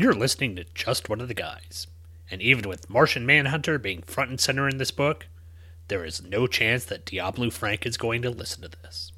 You're listening to Just One of the Guys. And even with Martian Manhunter being front and center in this book, there is no chance that Diabolu Frank is going to listen to this.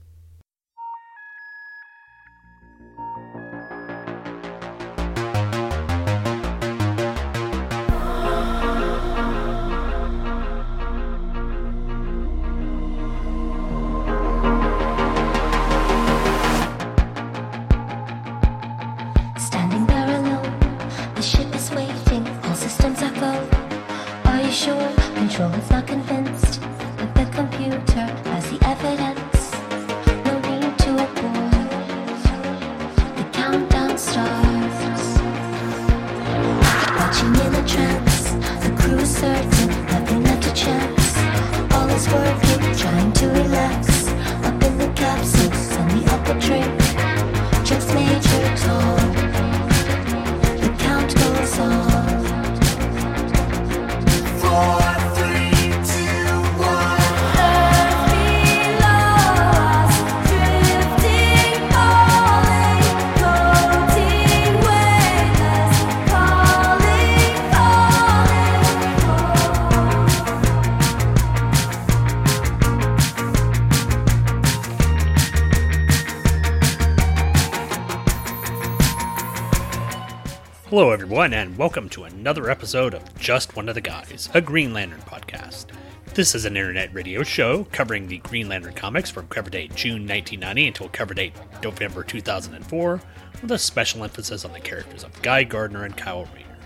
Hello, everyone, and welcome to another episode of Just One of the Guys, a Green Lantern podcast. This is an internet radio show covering the Green Lantern comics from cover date June 1990 until cover date November 2004, with a special emphasis on the characters of Guy Gardner and Kyle Rayner.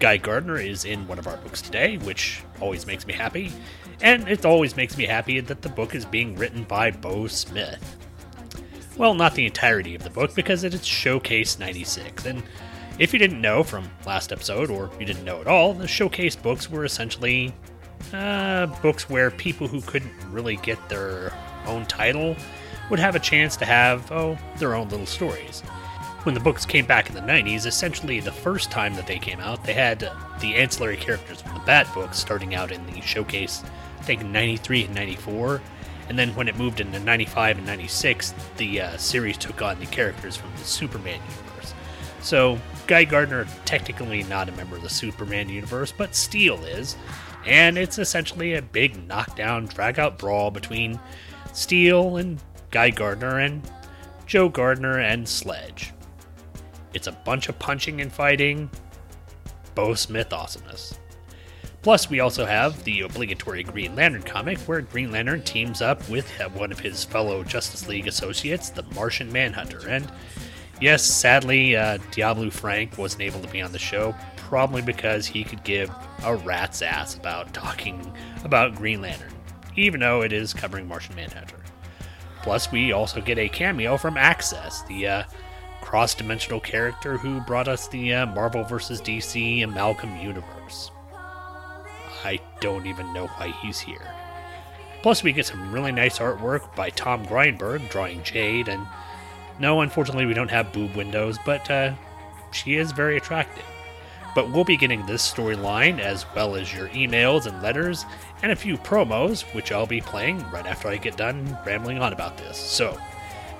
Guy Gardner is in one of our books today, which always makes me happy, and it always makes me happy that the book is being written by Beau Smith. Well, not the entirety of the book because it is Showcase 96, and if you didn't know from last episode, or you didn't know at all, the Showcase books were essentially uh, books where people who couldn't really get their own title would have a chance to have, oh, their own little stories. When the books came back in the 90s, essentially the first time that they came out, they had the ancillary characters from the Bat books starting out in the Showcase, I think 93 and 94. And then when it moved into 95 and 96, the uh, series took on the characters from the Superman universe. So, Guy Gardner technically not a member of the Superman universe, but Steel is, and it's essentially a big knockdown, drag-out brawl between Steel and Guy Gardner and Joe Gardner and Sledge. It's a bunch of punching and fighting, Beau Smith awesomeness. Plus, we also have the obligatory Green Lantern comic where Green Lantern teams up with one of his fellow Justice League associates, the Martian Manhunter. And yes, sadly, uh, Diabolu Frank wasn't able to be on the show, probably because he could give a rat's ass about talking about Green Lantern, even though it is covering Martian Manhunter. Plus, we also get a cameo from Access, the uh, cross dimensional character who brought us the uh, Marvel vs. DC Amalgam universe. I don't even know why he's here. Plus, we get some really nice artwork by Tom Grindberg drawing Jade, and no, unfortunately, we don't have boob windows, but uh, she is very attractive. But we'll be getting this storyline as well as your emails and letters, and a few promos, which I'll be playing right after I get done rambling on about this. So,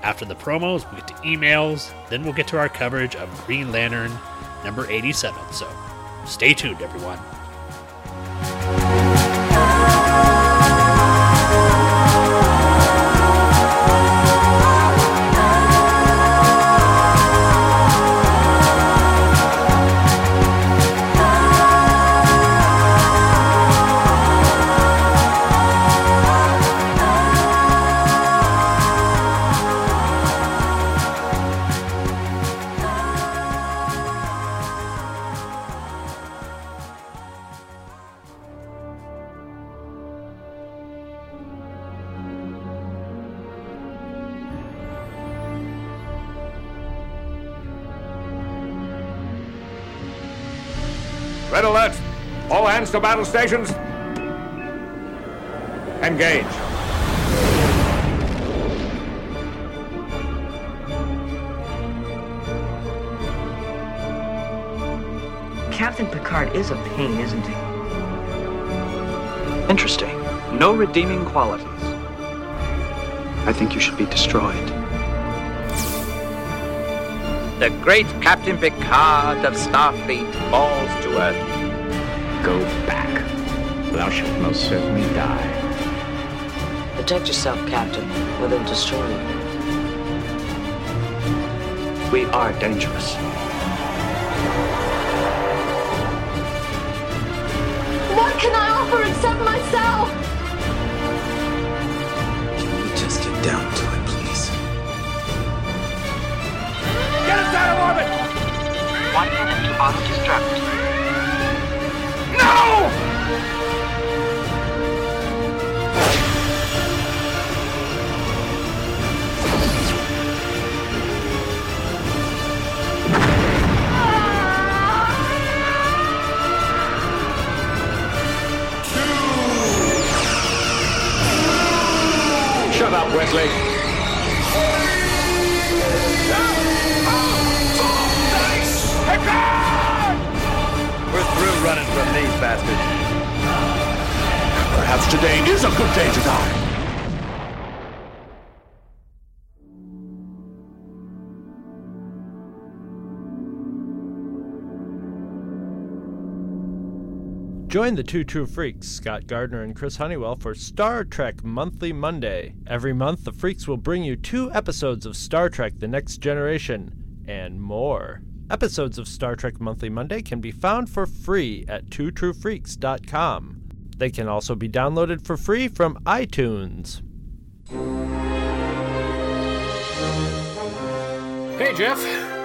after the promos, we get to emails, then we'll get to our coverage of Green Lantern number 87. So, stay tuned, everyone. Red alert! All hands to battle stations. Engage. Captain Picard is a pain, isn't he? Interesting. No redeeming qualities. I think you should be destroyed. The great Captain Picard of Starfleet falls to Earth. Go back. Thou shalt most certainly die. Protect yourself, Captain, or they'll destroy you. We are dangerous. What can I offer except myself? One minute to auto-destruct. No! Shut up, Wesley. We're through running from these bastards. Perhaps today is a good day to die. Join the two true freaks, Scott Gardner and Chris Honeywell, for Star Trek Monthly Monday. Every month, the freaks will bring you two episodes of Star Trek The Next Generation and more. Episodes of Star Trek Monthly Monday can be found for free at twotruefreaks.com. They can also be downloaded for free from iTunes. Hey, Jeff.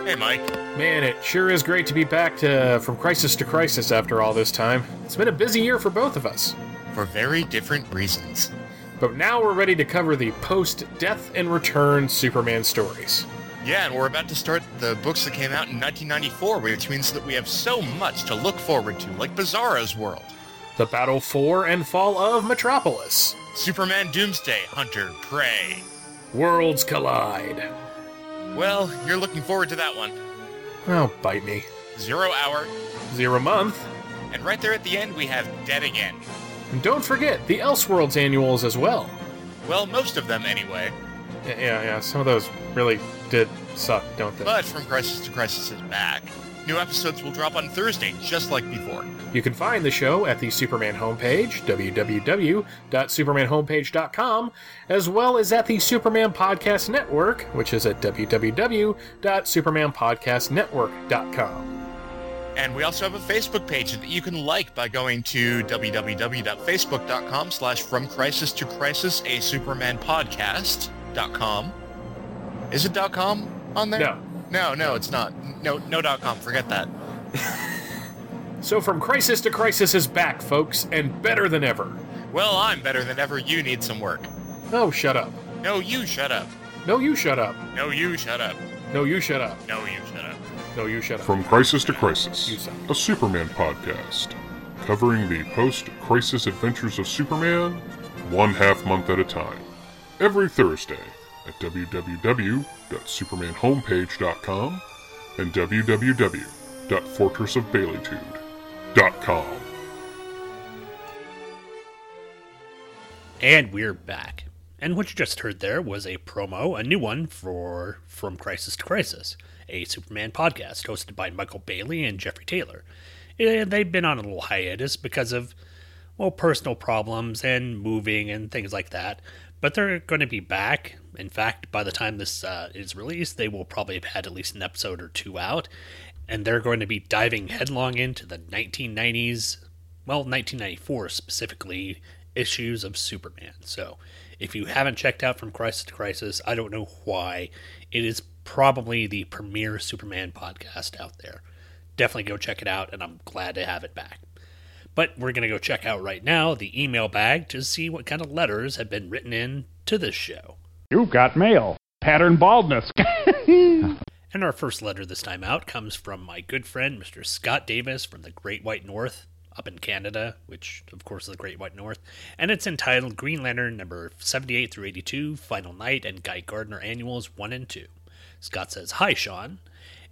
Hey, Mike. Man, it sure is great to be back to from crisis to crisis after all this time. It's been a busy year for both of us. For very different reasons. But now we're ready to cover the post Death and Return Superman stories. Yeah, and we're about to start the books that came out in 1994, which means that we have so much to look forward to, like Bizarro's World, The Battle for and Fall of Metropolis, Superman Doomsday, Hunter, Prey. Worlds Collide. Well, you're looking forward to that one. Oh, bite me. Zero Hour, Zero Month. and right there at the end we have Dead Again. And don't forget the Elseworlds annuals as well. Well, most of them anyway. Yeah, yeah, yeah, some of those really did suck, don't they? But From Crisis to Crisis is back. New episodes will drop on Thursday, just like before. You can find the show at the Superman homepage, www.supermanhomepage.com, as well as at the Superman Podcast Network, which is at www.supermanpodcastnetwork.com. And we also have a Facebook page that you can like by going to www.facebook.com slash from crisis to crisis a Superman podcast.com. Is it dot .com on there? No. No, no, it's not. No, no dot .com. Forget that. So From Crisis to Crisis is back, folks, and better than ever. Well, I'm better than ever. You need some work. Oh, shut up. No, you shut up. No, you shut up. No, you shut up. No, you shut up. No, you shut up. No, you shut up. From Crisis to Crisis, a Superman podcast, covering the post crisis adventures of Superman, one half month at a time. Every Thursday at www.supermanhomepage.com and www.fortressofbaileytude.com. And we're back. And what you just heard there was a promo, a new one for From Crisis to Crisis, a Superman podcast hosted by Michael Bailey and Jeffrey Taylor. And they've been on a little hiatus because of, well, personal problems and moving and things like that. But they're going to be back. In fact, by the time this uh, is released, they will probably have had at least an episode or two out. And they're going to be diving headlong into the 1990s, well, 1994 specifically, issues of Superman. So if you haven't checked out From Crisis to Crisis, I don't know why. It is probably the premier Superman podcast out there. Definitely go check it out, and I'm glad to have it back. But we're going to go check out right now the email bag to see what kind of letters have been written in to this show. You've got mail. Pattern baldness. And our first letter this time out comes from my good friend, Mr. Scott Davis from the Great White North up in Canada, which of course is the Great White North. And it's entitled Green Lantern number 78 through 82, Final Night, and Guy Gardner Annuals 1 and 2. Scott says, Hi, Sean.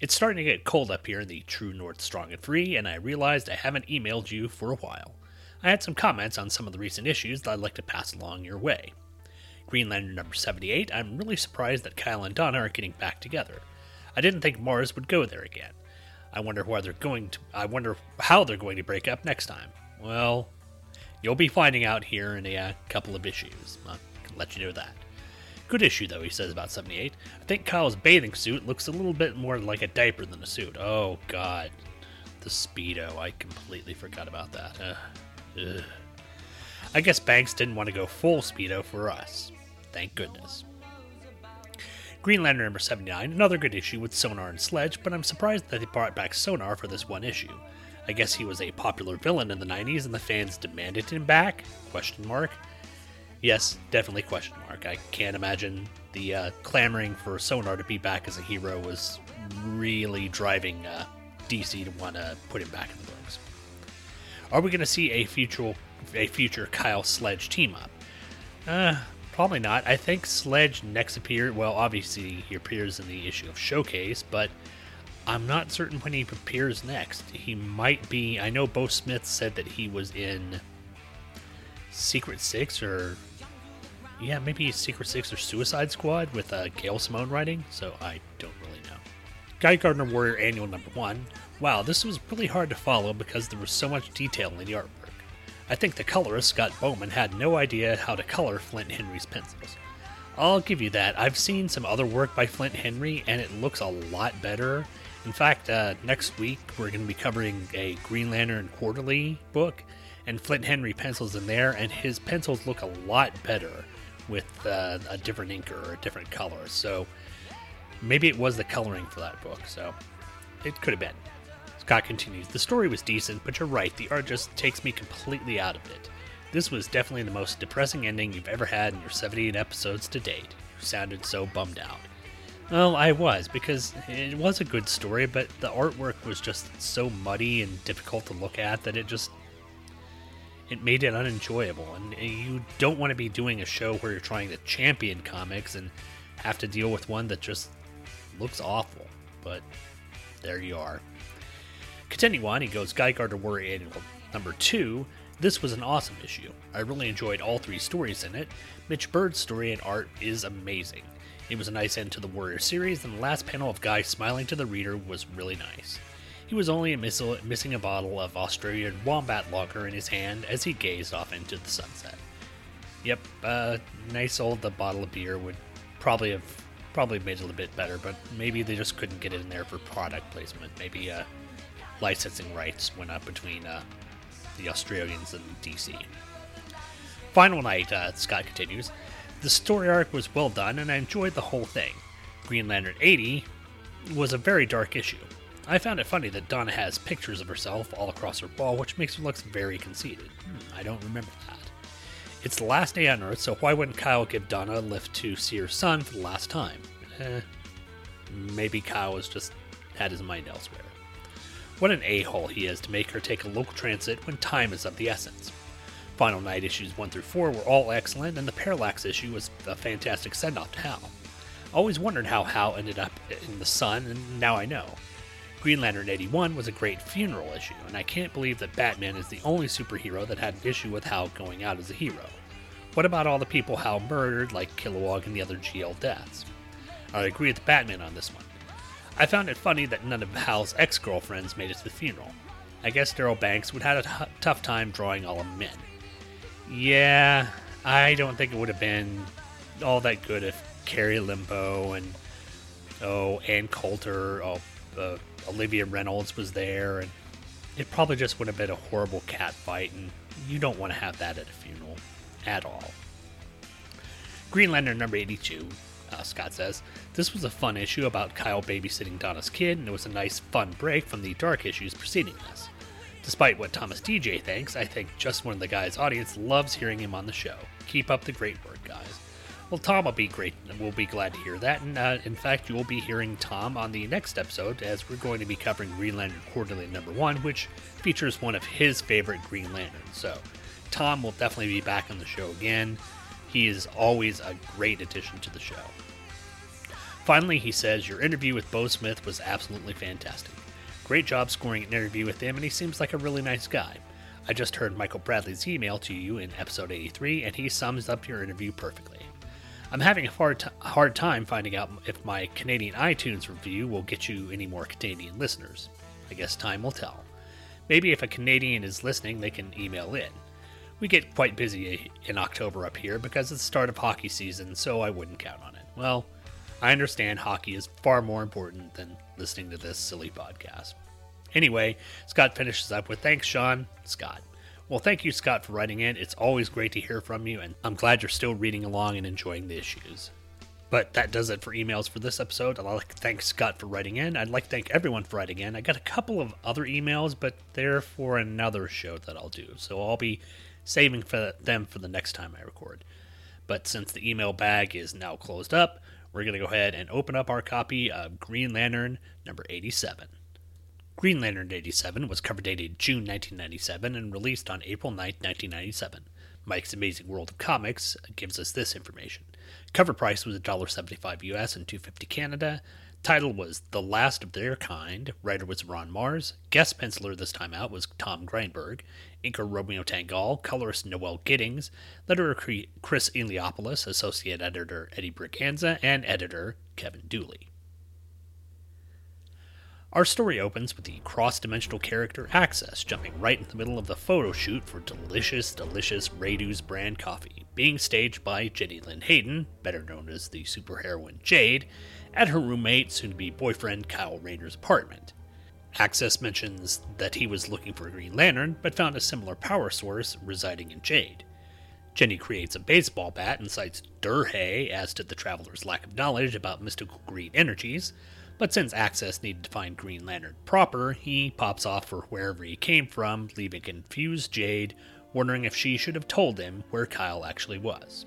It's starting to get cold up here in the true North Strong and Free, and I realized I haven't emailed you for a while. I had some comments on some of the recent issues that I'd like to pass along your way. Green Lantern number 78, I'm really surprised that Kyle and Donna are getting back together. I didn't think Marz would go there again. I wonder why they're going to. I wonder how they're going to break up next time. Well, you'll be finding out here in a uh, couple of issues. I can let you know that. Good issue, though, he says about 78. I think Kyle's bathing suit looks a little bit more like a diaper than a suit. Oh, God. The Speedo. I completely forgot about that. Uh. I guess Banks didn't want to go full Speedo for us. Thank goodness. Green Lantern number 79, another good issue with Sonar and Sledge, but I'm surprised that they brought back Sonar for this one issue. I guess he was a popular villain in the 90s and the fans demanded him back? Question mark. Yes, definitely question mark. I can't imagine the uh, clamoring for Sonar to be back as a hero was really driving uh, DC to want to put him back in the books. Are we going to see a future a future Kyle Sledge team up? Uh, probably not. I think Sledge next appeared. Well, obviously he appears in the issue of Showcase, but I'm not certain when he appears next. He might be. I know Beau Smith said that he was in Secret Six or yeah, maybe Secret Six or Suicide Squad with uh, Gail Simone writing. So I don't really know. Guy Gardner Warrior Annual Number One. Wow, this was really hard to follow because there was so much detail in the artwork. I think the colorist Scott Bowman had no idea how to color Flint Henry's pencils. I'll give you that. I've seen some other work by Flint Henry, and it looks a lot better. In fact, uh, next week we're going to be covering a Green Lantern Quarterly book, and Flint Henry pencils in there, and his pencils look a lot better with uh, a different inker or a different color. So maybe it was the coloring for that book. So it could have been. Scott continues, The story was decent, but you're right, the art just takes me completely out of it. This was definitely the most depressing ending you've ever had in your 78 episodes to date. You sounded so bummed out. Well, I was, because it was a good story, but the artwork was just so muddy and difficult to look at that it just. It made it unenjoyable, and you don't want to be doing a show where you're trying to champion comics and have to deal with one that just looks awful. But there you are. Continue on, he goes Guy Gardner Warrior Annual number two. This was an awesome issue. I really enjoyed all three stories in it. Mitch Byrd's story and art is amazing. It was a nice end to the Warrior series, and the last panel of Guy smiling to the reader was really nice. He was only missing a bottle of Australian Wombat Lager in his hand as he gazed off into the sunset. Yep, uh, nice old the bottle of beer would probably have probably made it a little bit better, but maybe they just couldn't get it in there for product placement. Maybe uh, licensing rights went up between uh, the Australians and DC. Final night, uh, Scott continues. The story arc was well done, and I enjoyed the whole thing. Green Lantern 80 was a very dark issue. I found it funny that Donna has pictures of herself all across her wall, which makes her look very conceited. Hmm, I don't remember that. It's the last day on Earth, so why wouldn't Kyle give Donna a lift to see her son for the last time? Eh, maybe Kyle has just had his mind elsewhere. What an a hole he is to make her take a local transit when time is of the essence. Final Night issues 1 through 4 were all excellent, and the Parallax issue was a fantastic send off to Hal. Always wondered how Hal ended up in the sun, and now I know. Green Lantern 81 was a great funeral issue, and I can't believe that Batman is the only superhero that had an issue with Hal going out as a hero. What about all the people Hal murdered, like Kilowog and the other GL deaths? I agree with Batman on this one. I found it funny that none of Hal's ex girlfriends made it to the funeral. I guess Darryl Banks would have had a t- tough time drawing all of them in. Yeah, I don't think it would have been all that good if Kari Limbo and oh Ann Coulter, oh uh, Olivia Reynolds was there, and it probably just would have been a horrible cat fight, and you don't want to have that at a funeral at all. Green Lantern number 82, uh, Scott says, This was a fun issue about Kyle babysitting Donna's kid, and it was a nice, fun break from the dark issues preceding this. Despite what Thomas DJ thinks, I think just one of the guys' audience loves hearing him on the show. Keep up the great work, guys. Well, Tom will be great, we'll be glad to hear that. And uh, in fact, you will be hearing Tom on the next episode, as we're going to be covering Green Lantern Quarterly number one, which features one of his favorite Green Lanterns. So, Tom will definitely be back on the show again. He is always a great addition to the show. Finally, he says, Your interview with Beau Smith was absolutely fantastic. Great job scoring an interview with him, and he seems like a really nice guy. I just heard Michael Bradley's email to you in episode 83, and he sums up your interview perfectly. I'm having a hard, t- hard time finding out if my Canadian iTunes review will get you any more Canadian listeners. I guess time will tell. Maybe if a Canadian is listening, they can email in. We get quite busy eh, in October up here because it's the start of hockey season, so I wouldn't count on it. Well, I understand hockey is far more important than listening to this silly podcast. Anyway, Scott finishes up with thanks, Sean. Scott. Well, thank you, Scott, for writing in. It's always great to hear from you, and I'm glad you're still reading along and enjoying the issues. But that does it for emails for this episode. I'd like to thank Scott for writing in. I'd like to thank everyone for writing in. I got a couple of other emails, but they're for another show that I'll do. So I'll be saving for them for the next time I record. But since the email bag is now closed up, we're going to go ahead and open up our copy of Green Lantern number 87. Green Lantern 87 was cover dated June 1997 and released on April 9, 1997. Mike's Amazing World of Comics gives us this information. Cover price was $1.75 US and 250 Canada. Title was The Last of Their Kind. Writer was Ron Marz. Guest penciler this time out was Tom Grindberg. Inker Romeo Tanghal. Colorist Noel Giddings. Letterer Chris Eliopoulos. Associate editor Eddie Berganza. And editor Kevin Dooley. Our story opens with the cross dimensional character Access jumping right in the middle of the photo shoot for delicious, delicious Radu's brand coffee, being staged by Jenny Lynn Hayden, better known as the superheroine Jade, at her roommate, soon to be boyfriend Kyle Rayner's apartment. Access mentions that he was looking for a Green Lantern, but found a similar power source residing in Jade. Jenny creates a baseball bat and cites Durhay as to the traveler's lack of knowledge about mystical green energies, but since Access needed to find Green Lantern proper, he pops off for wherever he came from, leaving confused Jade, wondering if she should have told him where Kyle actually was.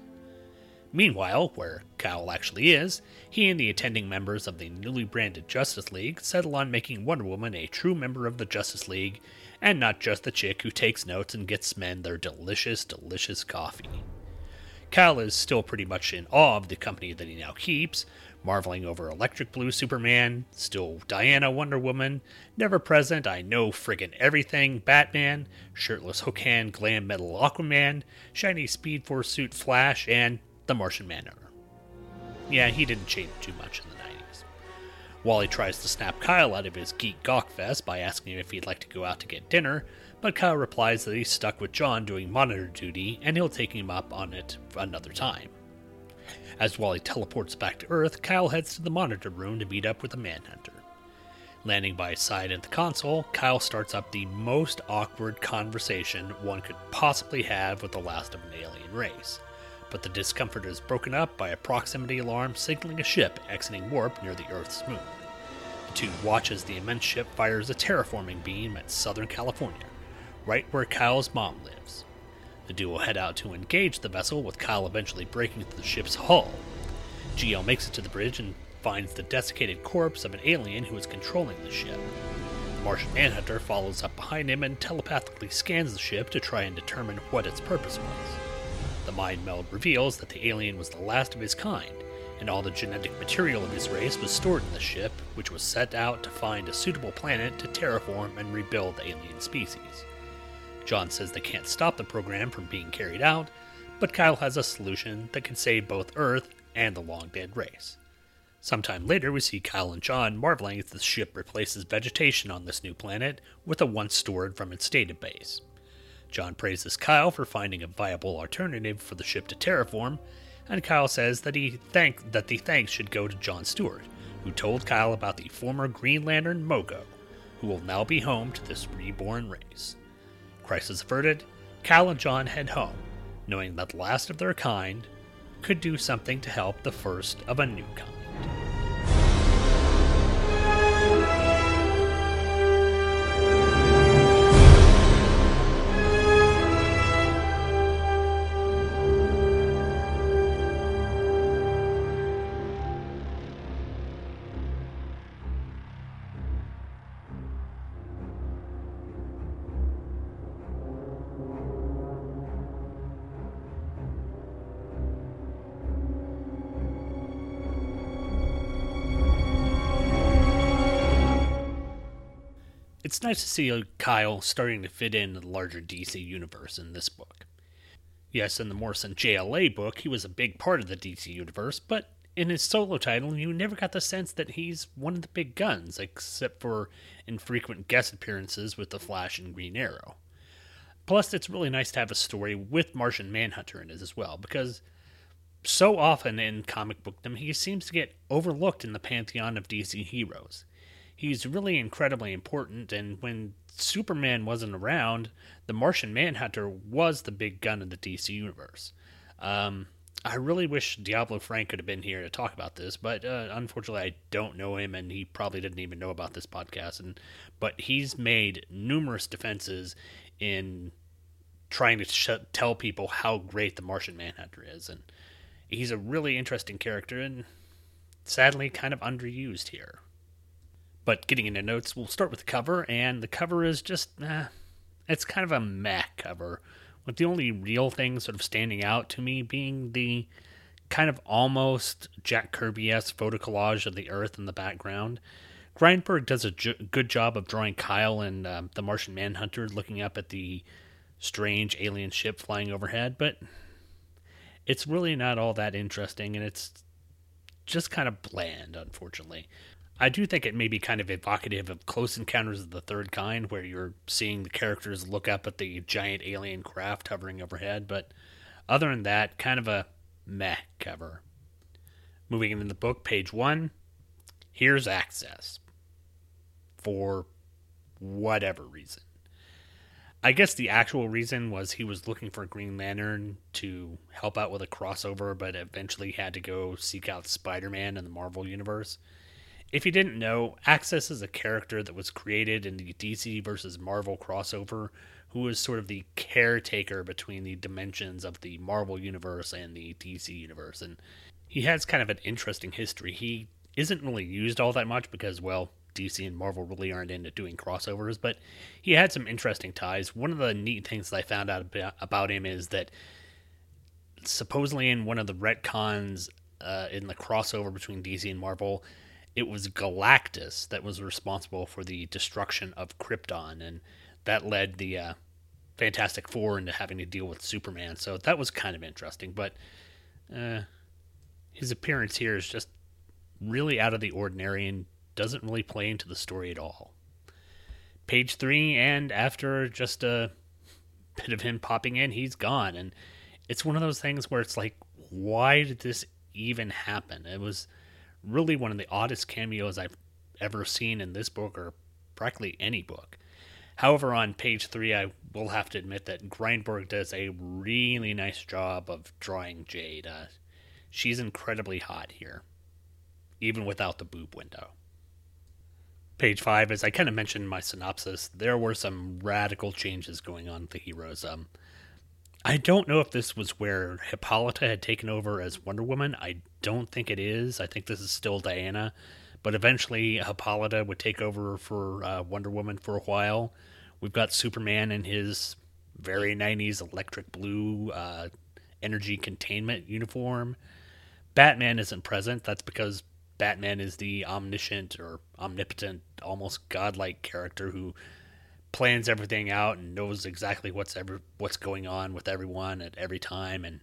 Meanwhile, where Kyle actually is, he and the attending members of the newly branded Justice League settle on making Wonder Woman a true member of the Justice League, and not just the chick who takes notes and gets men their delicious, delicious coffee. Kyle is still pretty much in awe of the company that he now keeps, marveling over Electric Blue Superman, still Diana Wonder Woman, Never Present I Know Friggin' Everything Batman, Shirtless Hook-Hand Glam Metal Aquaman, Shiny Speed Force Suit Flash, and The Martian Manhunter. Yeah, he didn't change too much in the 90s. Wally tries to snap Kyle out of his geek gawk fest by asking him if he'd like to go out to get dinner, but Kyle replies that he's stuck with John doing monitor duty and he'll take him up on it another time. As Wally teleports back to Earth, Kyle heads to the monitor room to meet up with the Manhunter. Landing by his side at the console, Kyle starts up the most awkward conversation one could possibly have with the last of an alien race. But the discomfort is broken up by a proximity alarm signaling a ship exiting warp near the Earth's moon. The two watch as the immense ship fires a terraforming beam at Southern California, right where Kyle's mom lives. The duo head out to engage the vessel, with Kyle eventually breaking through the ship's hull. GL makes it to the bridge and finds the desiccated corpse of an alien who is controlling the ship. The Martian Manhunter follows up behind him and telepathically scans the ship to try and determine what its purpose was. The mind meld reveals that the alien was the last of his kind, and all the genetic material of his race was stored in the ship, which was set out to find a suitable planet to terraform and rebuild the alien species. John says they can't stop the program from being carried out, but Kyle has a solution that can save both Earth and the long dead race. Sometime later, we see Kyle and John marveling as the ship replaces vegetation on this new planet with the once stored from its database. John praises Kyle for finding a viable alternative for the ship to terraform, and Kyle says that he thank that the thanks should go to John Stewart, who told Kyle about the former Green Lantern Mogo, who will now be home to this reborn race. Crisis averted, Cal and John head home, knowing that the last of their kind could do something to help the first of a new kind. It's nice to see Kyle starting to fit in the larger DC universe in this book. Yes, in the Morrison JLA book, he was a big part of the DC universe, but in his solo title, you never got the sense that he's one of the big guns, except for infrequent guest appearances with The Flash and Green Arrow. Plus, it's really nice to have a story with Martian Manhunter in it as well, because so often in comic bookdom, he seems to get overlooked in the pantheon of DC heroes. He's really incredibly important, and when Superman wasn't around, the Martian Manhunter was the big gun in the DC universe. Um, I really wish Diabolu Frank could have been here to talk about this, but uh, unfortunately, I don't know him, and he probably didn't even know about this podcast. And but he's made numerous defenses in trying to sh- tell people how great the Martian Manhunter is, and he's a really interesting character, and sadly, kind of underused here. But getting into notes, we'll start with the cover, and the cover is just, eh, it's kind of a meh cover, with the only real thing sort of standing out to me being the kind of almost Jack Kirby esque photo collage of the Earth in the background. Grindberg does a ju- good job of drawing Kyle and um, the Martian Manhunter looking up at the strange alien ship flying overhead, but it's really not all that interesting, and it's just kind of bland, unfortunately. I do think it may be kind of evocative of Close Encounters of the Third Kind, where you're seeing the characters look up at the giant alien craft hovering overhead, but other than that, kind of a meh cover. Moving into the book, page one, here's access. For whatever reason. I guess the actual reason was he was looking for Green Lantern to help out with a crossover, but eventually had to go seek out Spider Man in the Marvel Universe. If you didn't know, Access is a character that was created in the DC versus Marvel crossover, who is sort of the caretaker between the dimensions of the Marvel universe and the DC universe. And he has kind of an interesting history. He isn't really used all that much because, well, DC and Marvel really aren't into doing crossovers, but he had some interesting ties. One of the neat things that I found out about him is that supposedly in one of the retcons uh, in the crossover between DC and Marvel, it was Galactus that was responsible for the destruction of Krypton, and that led the uh, Fantastic Four into having to deal with Superman. So that was kind of interesting, but uh, his appearance here is just really out of the ordinary and doesn't really play into the story at all. Page three, and after just a bit of him popping in, he's gone, and it's one of those things where it's like, why did this even happen? It was really one of the oddest cameos I've ever seen in this book or practically any book. However, on page three, I will have to admit that Grindberg does a really nice job of drawing Jade. Uh, she's incredibly hot here, even without the boob window. Page five, as I kind of mentioned in my synopsis, there were some radical changes going on with the heroes. Um, I don't know if this was where Hippolyta had taken over as Wonder Woman. I don't think it is. I think this is still Diana. But eventually, Hippolyta would take over for uh, Wonder Woman for a while. We've got Superman in his very 90s electric blue uh, energy containment uniform. Batman isn't present. That's because Batman is the omniscient or omnipotent, almost godlike character who plans everything out and knows exactly what's ever what's going on with everyone at every time. And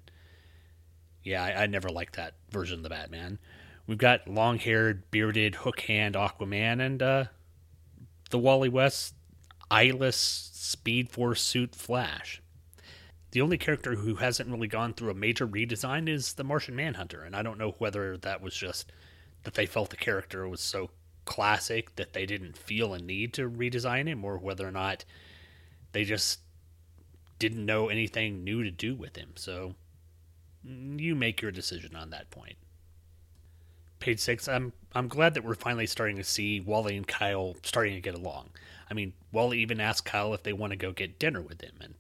yeah I, I never liked that version of the batman. We've got long-haired bearded hook hand aquaman and uh, the wally west eyeless speed force suit flash. The only character who hasn't really gone through a major redesign is the martian manhunter. And i don't know whether that was just that they felt the character was so classic that they didn't feel a need to redesign him or whether or not they just didn't know anything new to do with him. So mm, you make your decision on that point. Page six. I'm I'm glad that we're finally starting to see Wally and Kyle starting to get along. I mean, Wally even asked Kyle if they want to go get dinner with him, and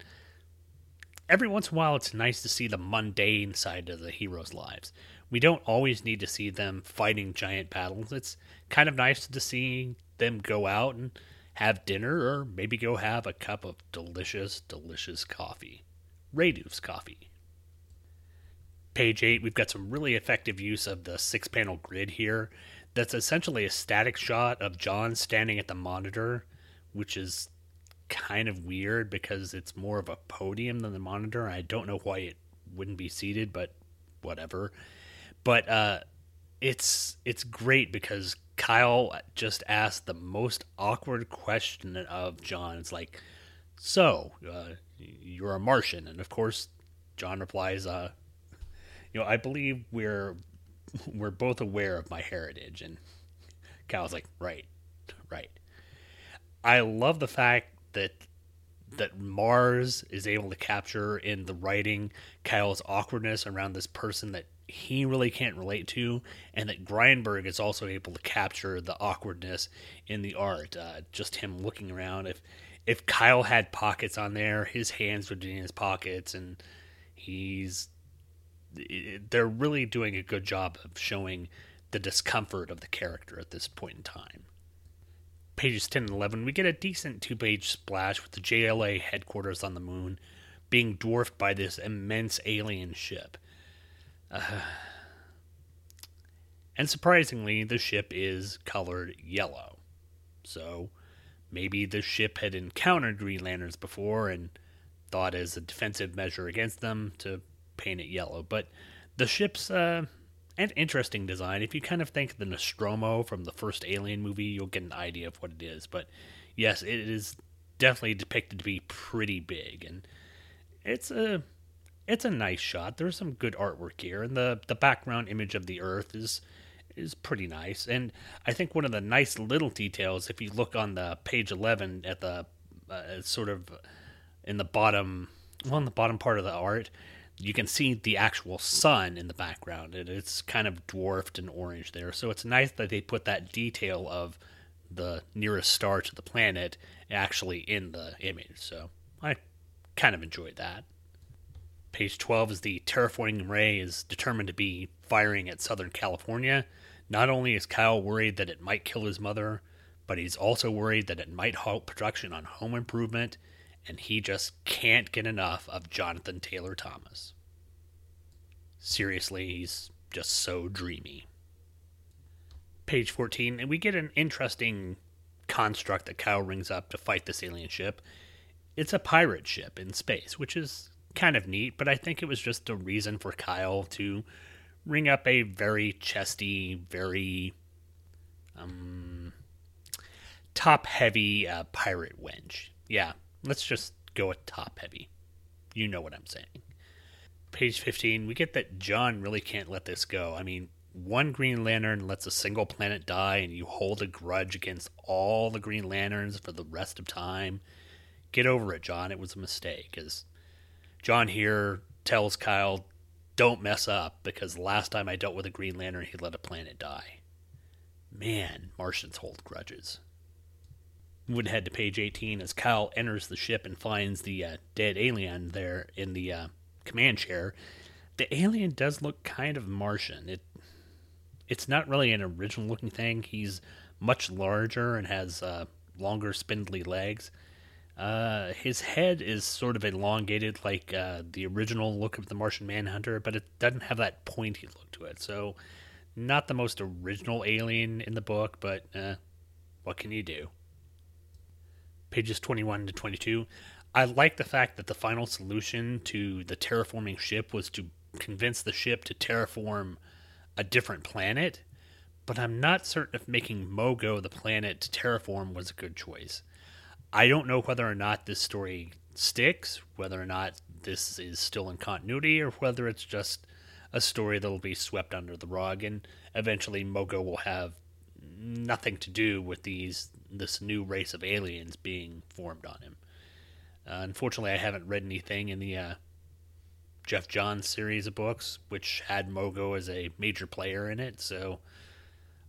every once in a while, it's nice to see the mundane side of the heroes' lives we don't always need to see them fighting giant battles. It's kind of nice to see them go out and have dinner or maybe go have a cup of delicious, delicious coffee. Raduv's coffee. Page 8, we've got some really effective use of the six panel grid here. That's essentially a static shot of John standing at the monitor, which is kind of weird because it's more of a podium than the monitor. I don't know why it wouldn't be seated, but whatever. But uh, it's it's great because Kyle just asked the most awkward question of John. It's like, "So, uh, you're a Martian?" And of course, John replies, uh, "You know, I believe we're we're both aware of my heritage." And Kyle's like, "Right, right." I love the fact that that Marz is able to capture in the writing Kyle's awkwardness around this person that he really can't relate to, and that Grindberg is also able to capture the awkwardness in the art. Uh, just him looking around. If if Kyle had pockets on there, his hands would be in his pockets, and he's they're really doing a good job of showing the discomfort of the character at this point in time pages 10 and 11, we get a decent two page splash with the JLA headquarters on the moon being dwarfed by this immense alien ship. And surprisingly, the ship is colored yellow. So maybe the ship had encountered Green Lanterns before and thought as a defensive measure against them to paint it yellow. But the ship's uh, and interesting design. If you kind of think of the Nostromo from the first Alien movie, you'll get an idea of what it is. But yes, it is definitely depicted to be pretty big, and it's a it's a nice shot. There's some good artwork here, and the the background image of the Earth is is pretty nice. And I think one of the nice little details, if you look on the page 11 at the uh, sort of in the bottom, well, in the bottom part of the art, you can see the actual sun in the background and it's kind of dwarfed and orange there so it's nice that they put that detail of the nearest star to the planet actually in the image so i kind of enjoyed that page 12 is the terraforming ray is determined to be firing at southern california not only is kyle worried that it might kill his mother but he's also worried that it might halt production on home improvement and he just can't get enough of Jonathan Taylor Thomas. Seriously, he's just so dreamy. Page 14, and we get an interesting construct that Kyle rings up to fight this alien ship. It's a pirate ship in space, which is kind of neat, but I think it was just a reason for Kyle to ring up a very chesty, very um, top heavy uh, pirate wench. Yeah, Let's just go with top heavy. You know what I'm saying. Page 15, we get that John really can't let this go. I mean, one Green Lantern lets a single planet die, and you hold a grudge against all the Green Lanterns for the rest of time. Get over it, John. It was a mistake. As John here tells Kyle, don't mess up, because last time I dealt with a Green Lantern, he let a planet die. Man, Martians hold grudges would head to page 18 as Kyle enters the ship and finds the uh, dead alien there in the uh, command chair. The alien does look kind of Martian. It it's not really an original looking thing. He's much larger and has uh, longer spindly legs. Uh, his head is sort of elongated like uh, the original look of the Martian Manhunter, but it doesn't have that pointy look to it. So, not the most original alien in the book, but uh, what can you do? pages 21 to 22. I like the fact that the final solution to the terraforming ship was to convince the ship to terraform a different planet, but I'm not certain if making Mogo the planet to terraform was a good choice. I don't know whether or not this story sticks, whether or not this is still in continuity, or whether it's just a story that'll be swept under the rug and eventually Mogo will have nothing to do with these this new race of aliens being formed on him. Uh, unfortunately, I haven't read anything in the uh, Geoff Johns series of books, which had Mogo as a major player in it, so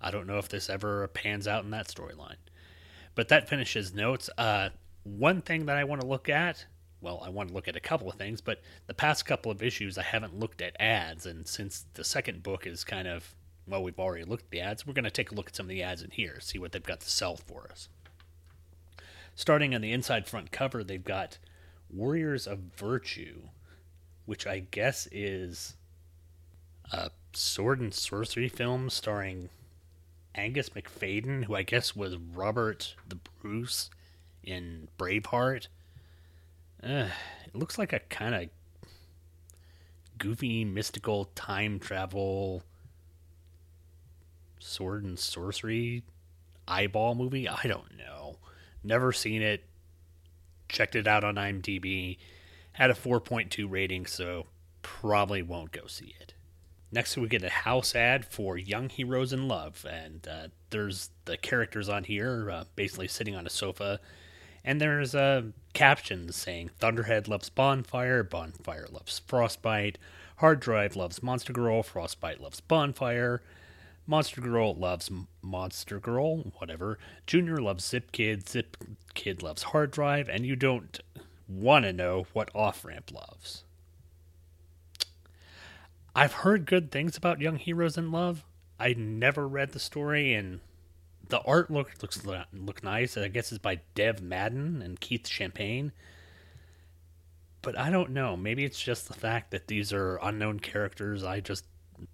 I don't know if this ever pans out in that storyline. But that finishes notes. Uh, one thing that I want to look at, well, I want to look at a couple of things, but the past couple of issues I haven't looked at ads, and since the second book is kind of well, we've already looked at the ads. We're going to take a look at some of the ads in here, see what they've got to sell for us. Starting on the inside front cover, they've got Warriors of Virtue, which I guess is a sword and sorcery film starring Angus Macfadyen, who I guess was Robert the Bruce in Braveheart. Uh, it looks like a kind of goofy, mystical time travel sword and sorcery eyeball movie. I don't know. Never seen it. Checked it out on IMDb. Had a 4.2 rating, so probably won't go see it. Next, we get a house ad for Young Heroes in Love, and uh, there's the characters on here uh, basically sitting on a sofa, and there's uh, captions saying Thunderhead loves Bonfire, Bonfire loves Frostbite, Hard Drive loves Monster Girl, Frostbite loves Bonfire, Monster Girl loves Monster Girl, whatever. Junior loves Zip Kid, Zip Kid loves Hard Drive, and you don't want to know what Off Ramp loves. I've heard good things about Young Heroes in Love. I never read the story, and the art look looks look nice. I guess it's by Dev Madden and Keith Champagne. But I don't know. Maybe it's just the fact that these are unknown characters. I just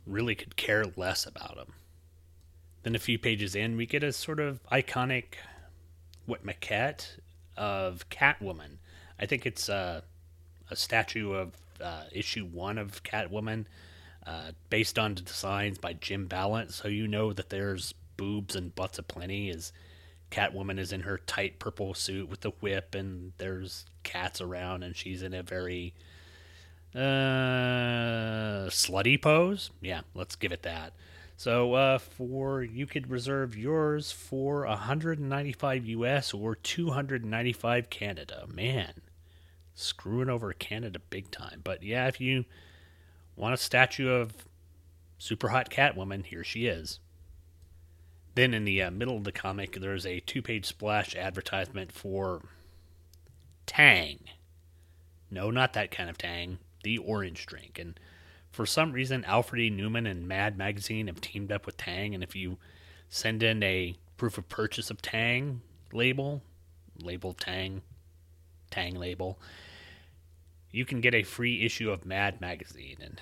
really could care less about them. Then a few pages in, we get a sort of iconic, what maquette of Catwoman. I think it's uh, a statue of uh, issue one of Catwoman, uh, based on designs by Jim Balent. So you know that there's boobs and butts aplenty. As Catwoman is in her tight purple suit with the whip, and there's cats around, and she's in a very uh, slutty pose. Yeah, let's give it that. So uh, for you could reserve yours for 195 US or 295 Canada. Man, screwing over Canada big time. But yeah, if you want a statue of super hot Catwoman, here she is. Then in the uh, middle of the comic, there's a two page splash advertisement for Tang. No, not that kind of Tang, the orange drink. And for some reason, Alfred E. Neuman and Mad Magazine have teamed up with Tang. And if you send in a proof of purchase of Tang label, label Tang, Tang label, you can get a free issue of Mad Magazine. And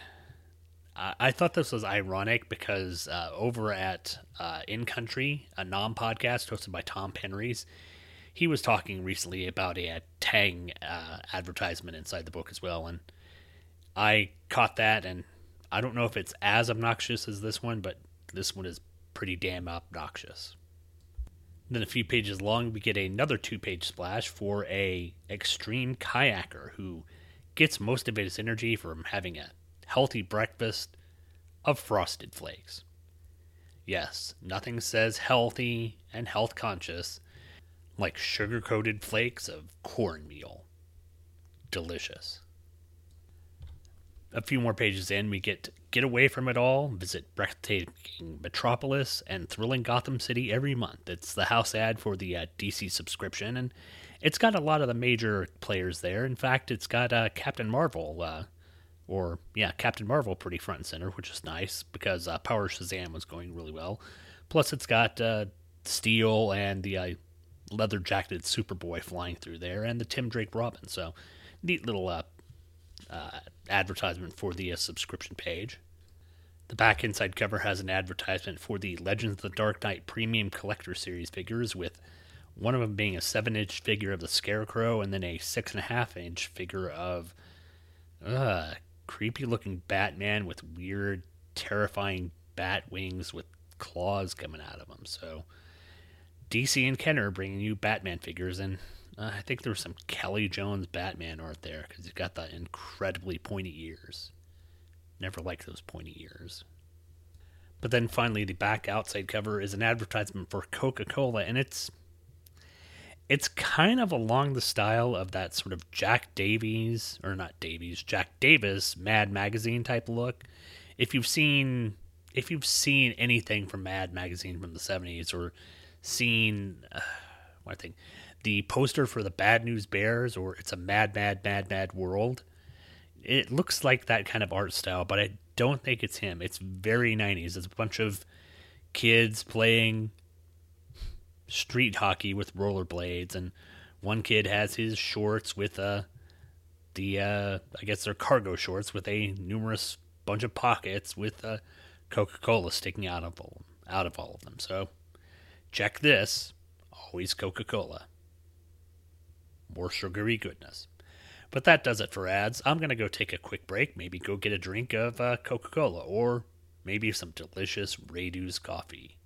I, thought this was ironic because uh, over at uh, In Country, a non podcast hosted by Tom Penrys, he was talking recently about a, a Tang uh, advertisement inside the book as well. And I caught that, and I don't know if it's as obnoxious as this one, but this one is pretty damn obnoxious. Then a few pages long, we get another two-page splash for a extreme kayaker who gets most of his energy from having a healthy breakfast of frosted flakes. Yes, nothing says healthy and health conscious like sugar coated flakes of cornmeal. Delicious. A few more pages in, we get get away from it all, visit breathtaking Metropolis and thrilling Gotham City every month. It's the house ad for the uh, DC subscription, and it's got a lot of the major players there. In fact, it's got uh, Captain Marvel, uh, or yeah, Captain Marvel, pretty front and center, which is nice because uh, Power Shazam was going really well. Plus, it's got uh, Steel and the uh, leather jacketed Superboy flying through there, and the Tim Drake Robin. So, neat little uh, advertisement for the subscription page. The back inside cover has an advertisement for the Legends of the Dark Knight Premium Collector Series figures, with one of them being a 7 inch figure of the Scarecrow, and then a 6.5 inch figure of uh, creepy looking Batman with weird, terrifying bat wings with claws coming out of them. So, DC and Kenner are bringing you Batman figures, and uh, I think there's some Kelly Jones Batman art there because he's got the incredibly pointy ears. Never liked those pointy ears. But then finally, the back outside cover is an advertisement for Coca Cola, and it's it's kind of along the style of that sort of Jack Davies or not Davies, Jack Davis Mad Magazine type look. If you've seen if you've seen anything from Mad Magazine from the 70s or seen uh, I think the poster for the Bad News Bears or it's a Mad Mad Mad Mad World. It looks like that kind of art style, but I don't think it's him. It's very 90s. It's a bunch of kids playing street hockey with rollerblades and one kid has his shorts with uh the uh I guess they're cargo shorts with a numerous bunch of pockets with uh Coca-Cola sticking out of all, out of all of them. So check this, always Coca Cola. more sugary goodness. But that does it for ads. I'm going to go take a quick break, maybe go get a drink of uh, Coca Cola, or maybe some delicious Redu's coffee.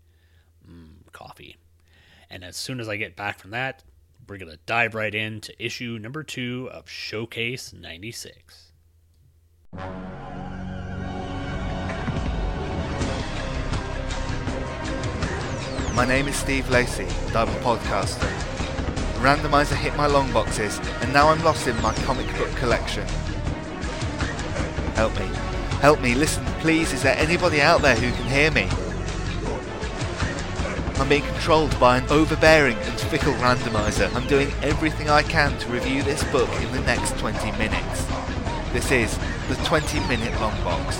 Mmm, coffee. And as soon as I get back from that, we're going to dive right into issue number two of Showcase 96. My name is Steve Lacey, and I'm a podcaster. The randomizer hit my long boxes, and now I'm lost in my comic book collection. Help me. Help me, listen, please, is there anybody out there who can hear me? I'm being controlled by an overbearing and fickle randomizer. I'm doing everything I can to review this book in the next 20 minutes. This is the 20 minute long box.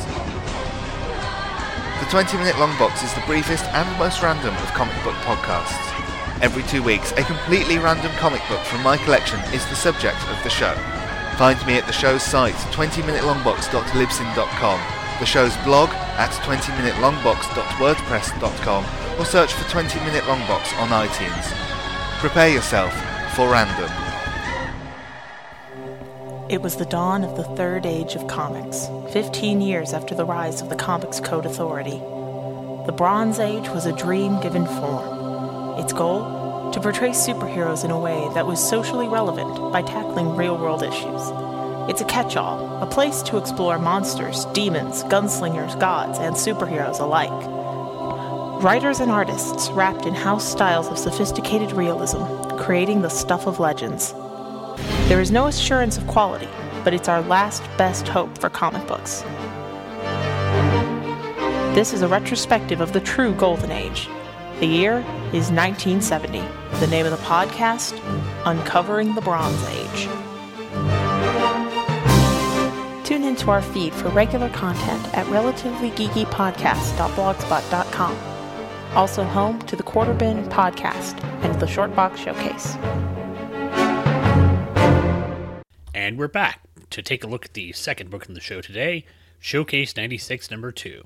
The 20 minute long box is the briefest and most random of comic book podcasts. Every two weeks, a completely random comic book from my collection is the subject of the show. Find me at the show's site, 20minutelongbox.libsyn.com, the show's blog at 20minutelongbox.wordpress.com, or search for 20 Minute Longbox on iTunes. Prepare yourself for random. It was the dawn of the third age of comics, 15 years after the rise of the Comics Code Authority. The Bronze Age was a dream given form. Its goal? To portray superheroes in a way that was socially relevant by tackling real world issues. It's a catch all, a place to explore monsters, demons, gunslingers, gods, and superheroes alike. Writers and artists wrapped in house styles of sophisticated realism, creating the stuff of legends. There is no assurance of quality, but it's our last best hope for comic books. This is a retrospective of the true Golden Age. The year is 1970. The name of the podcast, Uncovering the Bronze Age. Tune into our feed for regular content at relativelygeekypodcast.blogspot.com. Also home to the Quarter Bin Podcast and the Short Box Showcase. And we're back to take a look at the second book in the show today, Showcase 96 number 2.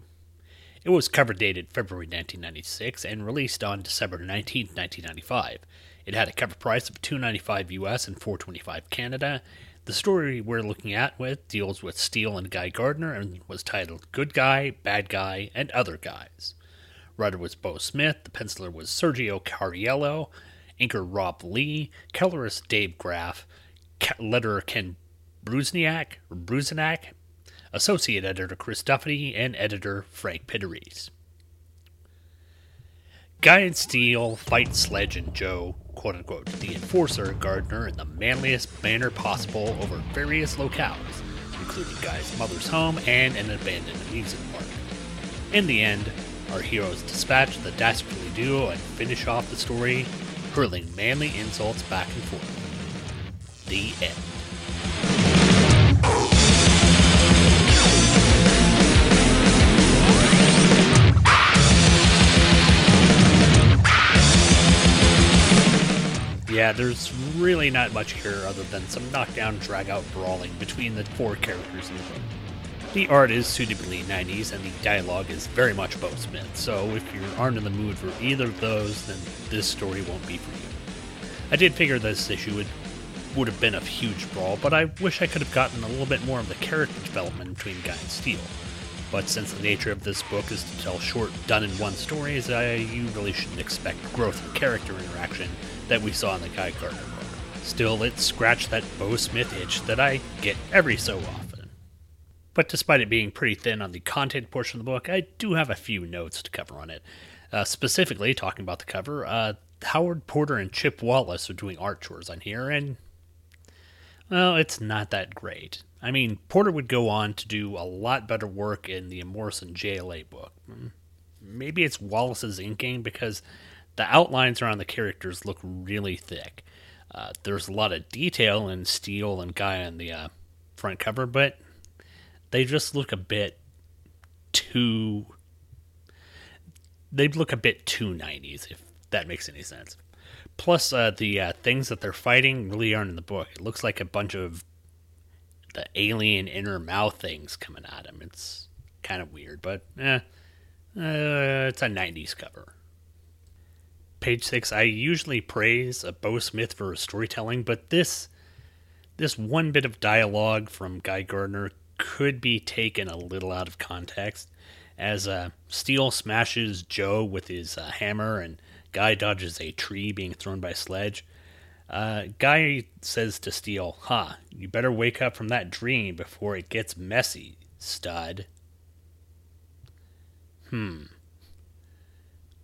It was cover dated February 1996 and released on December 19, 1995. It had a cover price of 295 US and 425 Canada. The story we're looking at with deals with Steel and Guy Gardner and was titled Good Guy, Bad Guy, and Other Guys. Writer was Beau Smith, the penciler was Sergio Cariello, inker Rob Lee, colorist Dave Graff, letterer Ken Brusniak, or Brusinac, associate editor Chris Duffy, and editor Frank Pittarese. Guy and Steel fight Sledge and Joe, quote unquote, the enforcer Gardner in the manliest manner possible over various locales, including Guy's mother's home and an abandoned amusement park. In the end, our heroes dispatch the dastardly duo and finish off the story, hurling manly insults back and forth. The end. Yeah, there's really not much here other than some knockdown, drag out brawling between the four characters in the. The art is suitably 90s, and the dialogue is very much Beau Smith, so if you aren't in the mood for either of those, then this story won't be for you. I did figure this issue would, would have been a huge brawl, but I wish I could have gotten a little bit more of the character development between Guy and Steel. But since the nature of this book is to tell short, done in one stories, I, you really shouldn't expect growth in character interaction that we saw in the Guy Gardner book. Still, it scratched that Beau Smith itch that I get every so often. But despite it being pretty thin on the content portion of the book, I do have a few notes to cover on it. Uh, specifically, talking about the cover, uh, Howard Porter and Chip Wallace are doing art chores on here, and well, it's not that great. I mean, Porter would go on to do a lot better work in the Morrison JLA book. Maybe it's Wallace's inking because the outlines around the characters look really thick. Uh, there's a lot of detail in Steel and Guy on the uh, front cover, but they just look a bit too. They look a bit too 90s, if that makes any sense. Plus, uh, the uh, things that they're fighting really aren't in the book. It looks like a bunch of the alien inner mouth things coming at him. It's kind of weird, but eh, uh, it's a 90s cover. Page 6, I usually praise a Beau Smith for his storytelling, but this this one bit of dialogue from Guy Gardner could be taken a little out of context, as uh, Steel smashes Joe with his uh, hammer and Guy dodges a tree being thrown by sledge. Uh, Guy says to Steel, "Ha, huh, you better wake up from that dream before it gets messy, stud." Hmm.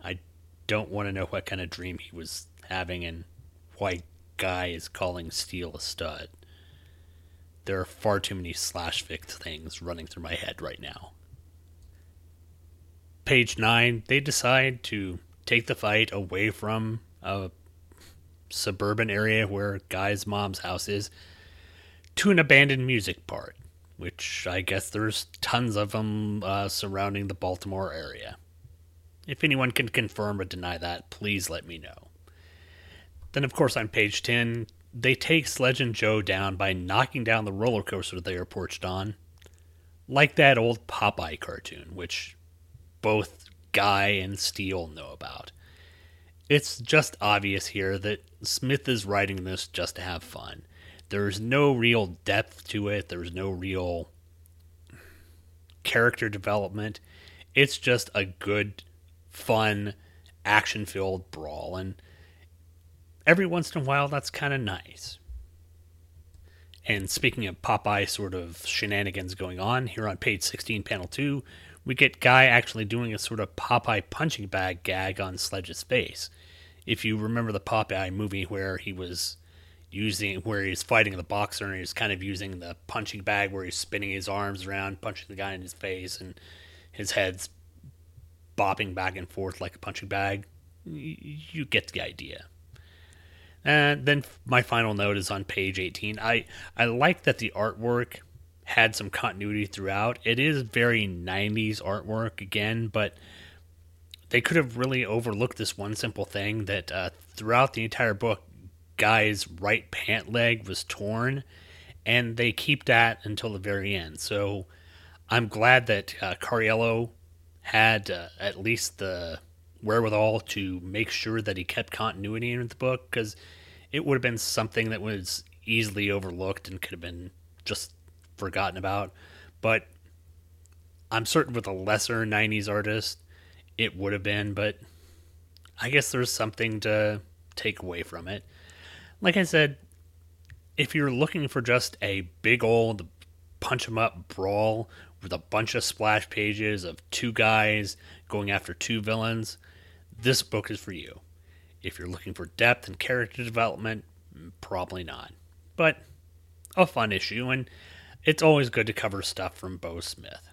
I don't want to know what kind of dream he was having and why Guy is calling Steel a stud. There are far too many slash fic things running through my head right now. Page 9, they decide to take the fight away from a suburban area where Guy's mom's house is to an abandoned music park, which I guess there's tons of them uh, surrounding the Baltimore area. If anyone can confirm or deny that, please let me know. Then, of course, on page 10, they take Sledge and Joe down by knocking down the roller coaster they are perched on, like that old Popeye cartoon, which both Guy and Steel know about. It's just obvious here that Smith is writing this just to have fun. There's no real depth to it, there's no real character development. It's just a good, fun, action filled brawl. And every once in a while, that's kind of nice. And speaking of Popeye sort of shenanigans going on, here on page 16, panel 2, we get Guy actually doing a sort of Popeye punching bag gag on Sledge's face. If you remember the Popeye movie where he was using, where he's fighting the boxer and he's kind of using the punching bag where he's spinning his arms around, punching the guy in his face, and his head's bopping back and forth like a punching bag, you get the idea. And then my final note is on page 18. I, I like that the artwork had some continuity throughout. It is very 90s artwork again, but they could have really overlooked this one simple thing that uh, throughout the entire book, Guy's right pant leg was torn, and they keep that until the very end. So I'm glad that uh, Cariello had uh, at least the wherewithal to make sure that he kept continuity in the book because it would have been something that was easily overlooked and could have been just forgotten about. But I'm certain with a lesser 90s artist, it would have been, but I guess there's something to take away from it. Like I said, if you're looking for just a big old punch 'em up brawl with a bunch of splash pages of two guys going after two villains, this book is for you. If you're looking for depth and character development, mm, probably not. But a fun issue, and it's always good to cover stuff from Beau Smith.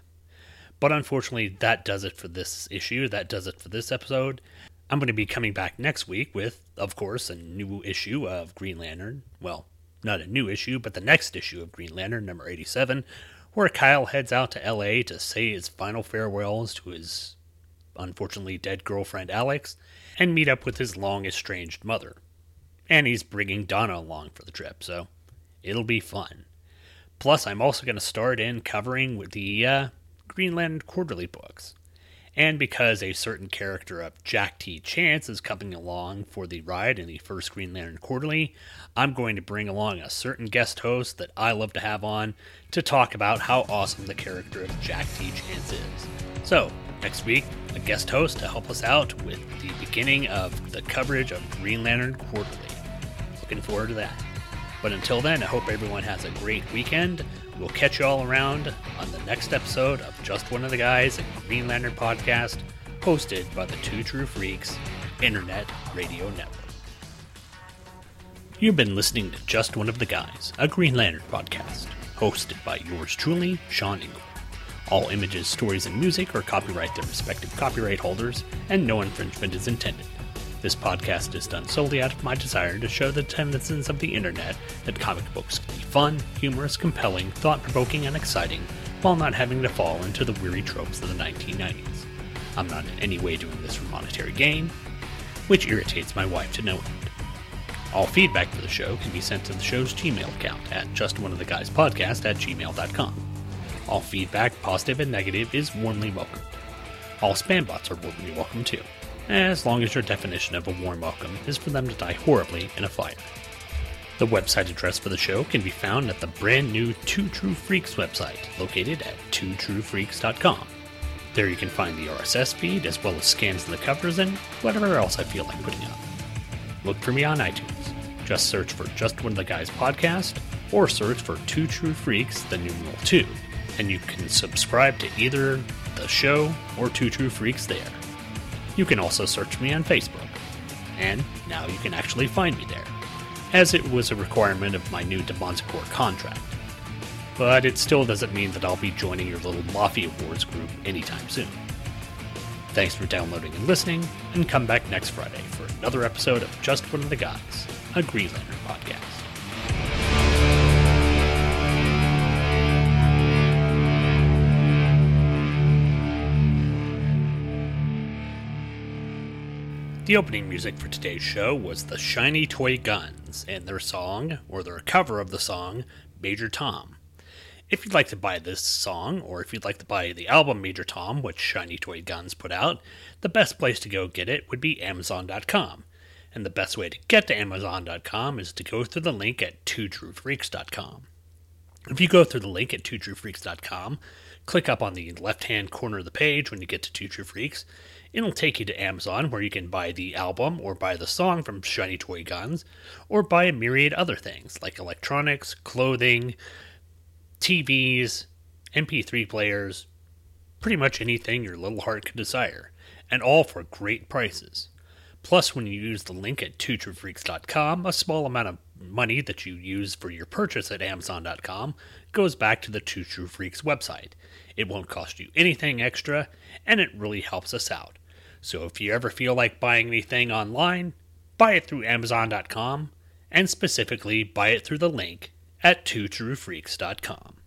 But unfortunately, that does it for this issue. That does it for this episode. I'm going to be coming back next week with, of course, a new issue of Green Lantern. Well, not a new issue, but the next issue of Green Lantern, number 87, where Kyle heads out to LA to say his final farewells to his unfortunately dead girlfriend Alex and meet up with his long estranged mother. And he's bringing Donna along for the trip, so it'll be fun. Plus, I'm also going to start in covering the uh, Green Lantern Quarterly books. And because a certain character of Jack T. Chance is coming along for the ride in the first Green Lantern Quarterly, I'm going to bring along a certain guest host that I love to have on to talk about how awesome the character of Jack T. Chance is. So, next week, a guest host to help us out with the beginning of the coverage of Green Lantern Quarterly. Looking forward to that. But until then, I hope everyone has a great weekend. We'll catch you all around on the next episode of Just One of the Guys, a Green Lantern podcast, hosted by the Two True Freaks Internet Radio Network. You've been listening to Just One of the Guys, a Green Lantern podcast, hosted by yours truly, Sean Ingle. All images, stories, and music are copyright their respective copyright holders, and no infringement is intended. This podcast is done solely out of my desire to show the denizens of the internet that comic books can be fun, humorous, compelling, thought provoking, and exciting, while not having to fall into the weary tropes of the 1990s. I'm not in any way doing this for monetary gain, which irritates my wife to no end. All feedback for the show can be sent to the show's Gmail account at justoneoftheguyspodcast at gmail.com. All feedback, positive and negative, is warmly welcomed. All spam bots are warmly welcome too, as long as your definition of a warm welcome is for them to die horribly in a fire. The website address for the show can be found at the brand new Two True Freaks website, located at twotruefreaks.com. There you can find the RSS feed as well as scans of the covers and whatever else I feel like putting up. Look for me on iTunes. Just search for Just One of the Guys podcast or search for Two True Freaks, the numeral 2, and you can subscribe to either the show or Two True Freaks there. You can also search me on Facebook, and now you can actually find me there as it was a requirement of my new Demonsicor contract. But it still doesn't mean that I'll be joining your little Mafia Wars group anytime soon. Thanks for downloading and listening, and come back next Friday for another episode of Just One of the Guys, a Green Lantern podcast. The opening music for today's show was the Shiny Toy Guns and their song, or their cover of the song, Major Tom. If you'd like to buy this song, or if you'd like to buy the album Major Tom, which Shiny Toy Guns put out, the best place to go get it would be Amazon.com. And the best way to get to Amazon.com is to go through the link at twotruefreaks.com. If you go through the link at twotruefreaks.com, click up on the left hand corner of the page when you get to Two True Freaks, it'll take you to Amazon where you can buy the album or buy the song from Shiny Toy Guns or buy a myriad other things like electronics, clothing, TVs, MP3 players, pretty much anything your little heart could desire, and all for great prices. Plus, when you use the link at twotruefreaks.com, a small amount of money that you use for your purchase at Amazon.com goes back to the Two True Freaks website. It won't cost you anything extra, and it really helps us out. So if you ever feel like buying anything online, buy it through Amazon.com, and specifically buy it through the link at twotruefreaks.com.